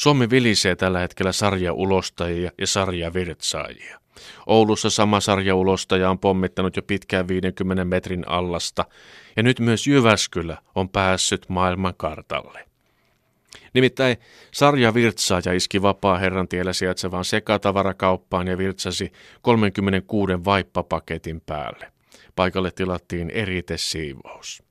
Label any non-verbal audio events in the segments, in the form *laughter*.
Suomi vilisee tällä hetkellä sarjaulostajia ja sarjavirtsaajia. Oulussa sama sarjaulostaja on pommittanut jo pitkään 50 metrin allasta, ja nyt myös Jyväskylä on päässyt maailman kartalle. Nimittäin sarja virtsaaja iski vapaa herran tiellä sijaitsevaan sekatavarakauppaan ja virtsasi 36 vaippapaketin päälle. Paikalle tilattiin eritesiivous.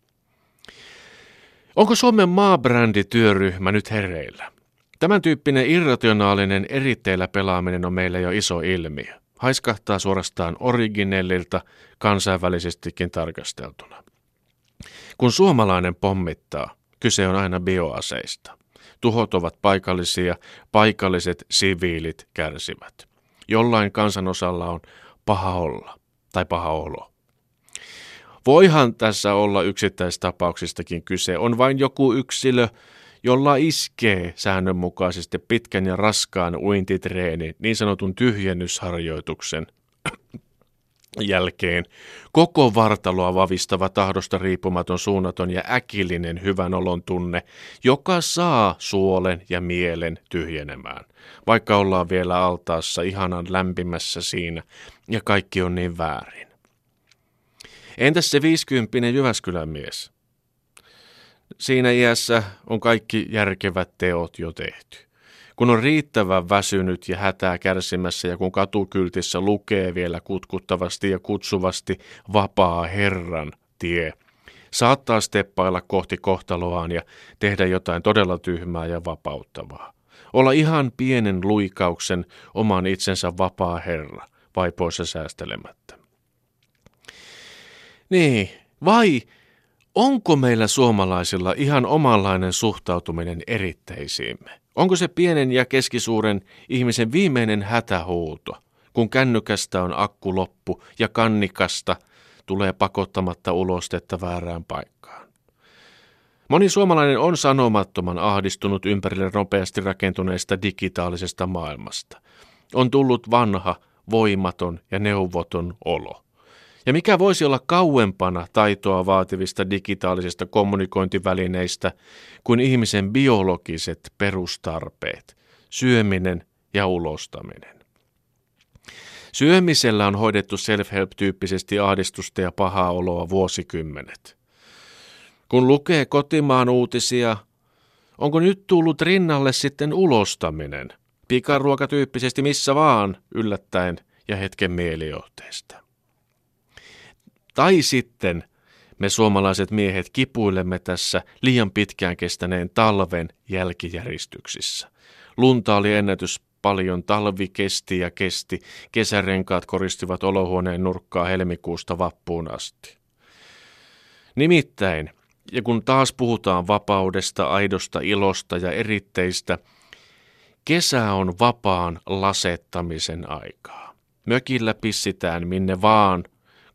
Onko Suomen maabrändityöryhmä nyt hereillä? Tämän tyyppinen irrationaalinen eritteellä pelaaminen on meillä jo iso ilmiö. Haiskahtaa suorastaan originellilta kansainvälisestikin tarkasteltuna. Kun suomalainen pommittaa, kyse on aina bioaseista. Tuhot ovat paikallisia, paikalliset siviilit kärsivät. Jollain kansanosalla on paha olla tai paha olo. Voihan tässä olla yksittäistapauksistakin kyse. On vain joku yksilö, jolla iskee säännönmukaisesti pitkän ja raskaan uintitreeni, niin sanotun tyhjennysharjoituksen *clears throat* jälkeen koko vartaloa vavistava tahdosta riippumaton suunnaton ja äkillinen hyvän olon tunne, joka saa suolen ja mielen tyhjenemään, vaikka ollaan vielä altaassa ihanan lämpimässä siinä ja kaikki on niin väärin. Entäs se viisikymppinen Jyväskylän mies? Siinä iässä on kaikki järkevät teot jo tehty. Kun on riittävän väsynyt ja hätää kärsimässä ja kun katukyltissä lukee vielä kutkuttavasti ja kutsuvasti vapaa Herran tie, saattaa steppailla kohti kohtaloaan ja tehdä jotain todella tyhmää ja vapauttavaa. Olla ihan pienen luikauksen oman itsensä vapaa Herra, vaipoissa säästelemättä. Niin, vai onko meillä suomalaisilla ihan omanlainen suhtautuminen eritteisiimme? Onko se pienen ja keskisuuren ihmisen viimeinen hätähuuto, kun kännykästä on akku loppu ja kannikasta tulee pakottamatta ulostetta väärään paikkaan? Moni suomalainen on sanomattoman ahdistunut ympärille nopeasti rakentuneesta digitaalisesta maailmasta. On tullut vanha, voimaton ja neuvoton olo. Ja mikä voisi olla kauempana taitoa vaativista digitaalisista kommunikointivälineistä kuin ihmisen biologiset perustarpeet, syöminen ja ulostaminen. Syömisellä on hoidettu self-help-tyyppisesti ahdistusta ja pahaa oloa vuosikymmenet. Kun lukee kotimaan uutisia, onko nyt tullut rinnalle sitten ulostaminen? Pikaruokatyyppisesti missä vaan, yllättäen ja hetken mielijohteesta. Tai sitten me suomalaiset miehet kipuilemme tässä liian pitkään kestäneen talven jälkijäristyksissä. Lunta oli ennätys paljon, talvi kesti ja kesti, kesärenkaat koristivat olohuoneen nurkkaa helmikuusta vappuun asti. Nimittäin, ja kun taas puhutaan vapaudesta, aidosta ilosta ja eritteistä, kesä on vapaan lasettamisen aikaa. Mökillä pissitään minne vaan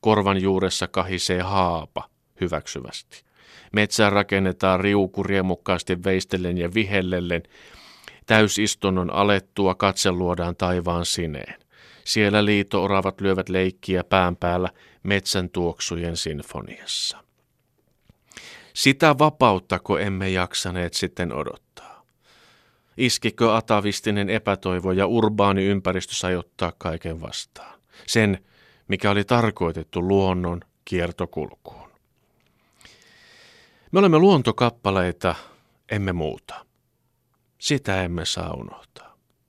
Korvan juuressa kahisee haapa hyväksyvästi. Metsään rakennetaan riuku riemukkaasti veistellen ja vihellellen. Täysistunnon alettua katse luodaan taivaan sineen. Siellä liito-oravat lyövät leikkiä pään päällä metsän tuoksujen sinfoniassa. Sitä vapauttako emme jaksaneet sitten odottaa? Iskikö atavistinen epätoivo ja urbaani ympäristö sajottaa kaiken vastaan? Sen, mikä oli tarkoitettu luonnon kiertokulkuun. Me olemme luontokappaleita, emme muuta. Sitä emme saa unohtaa.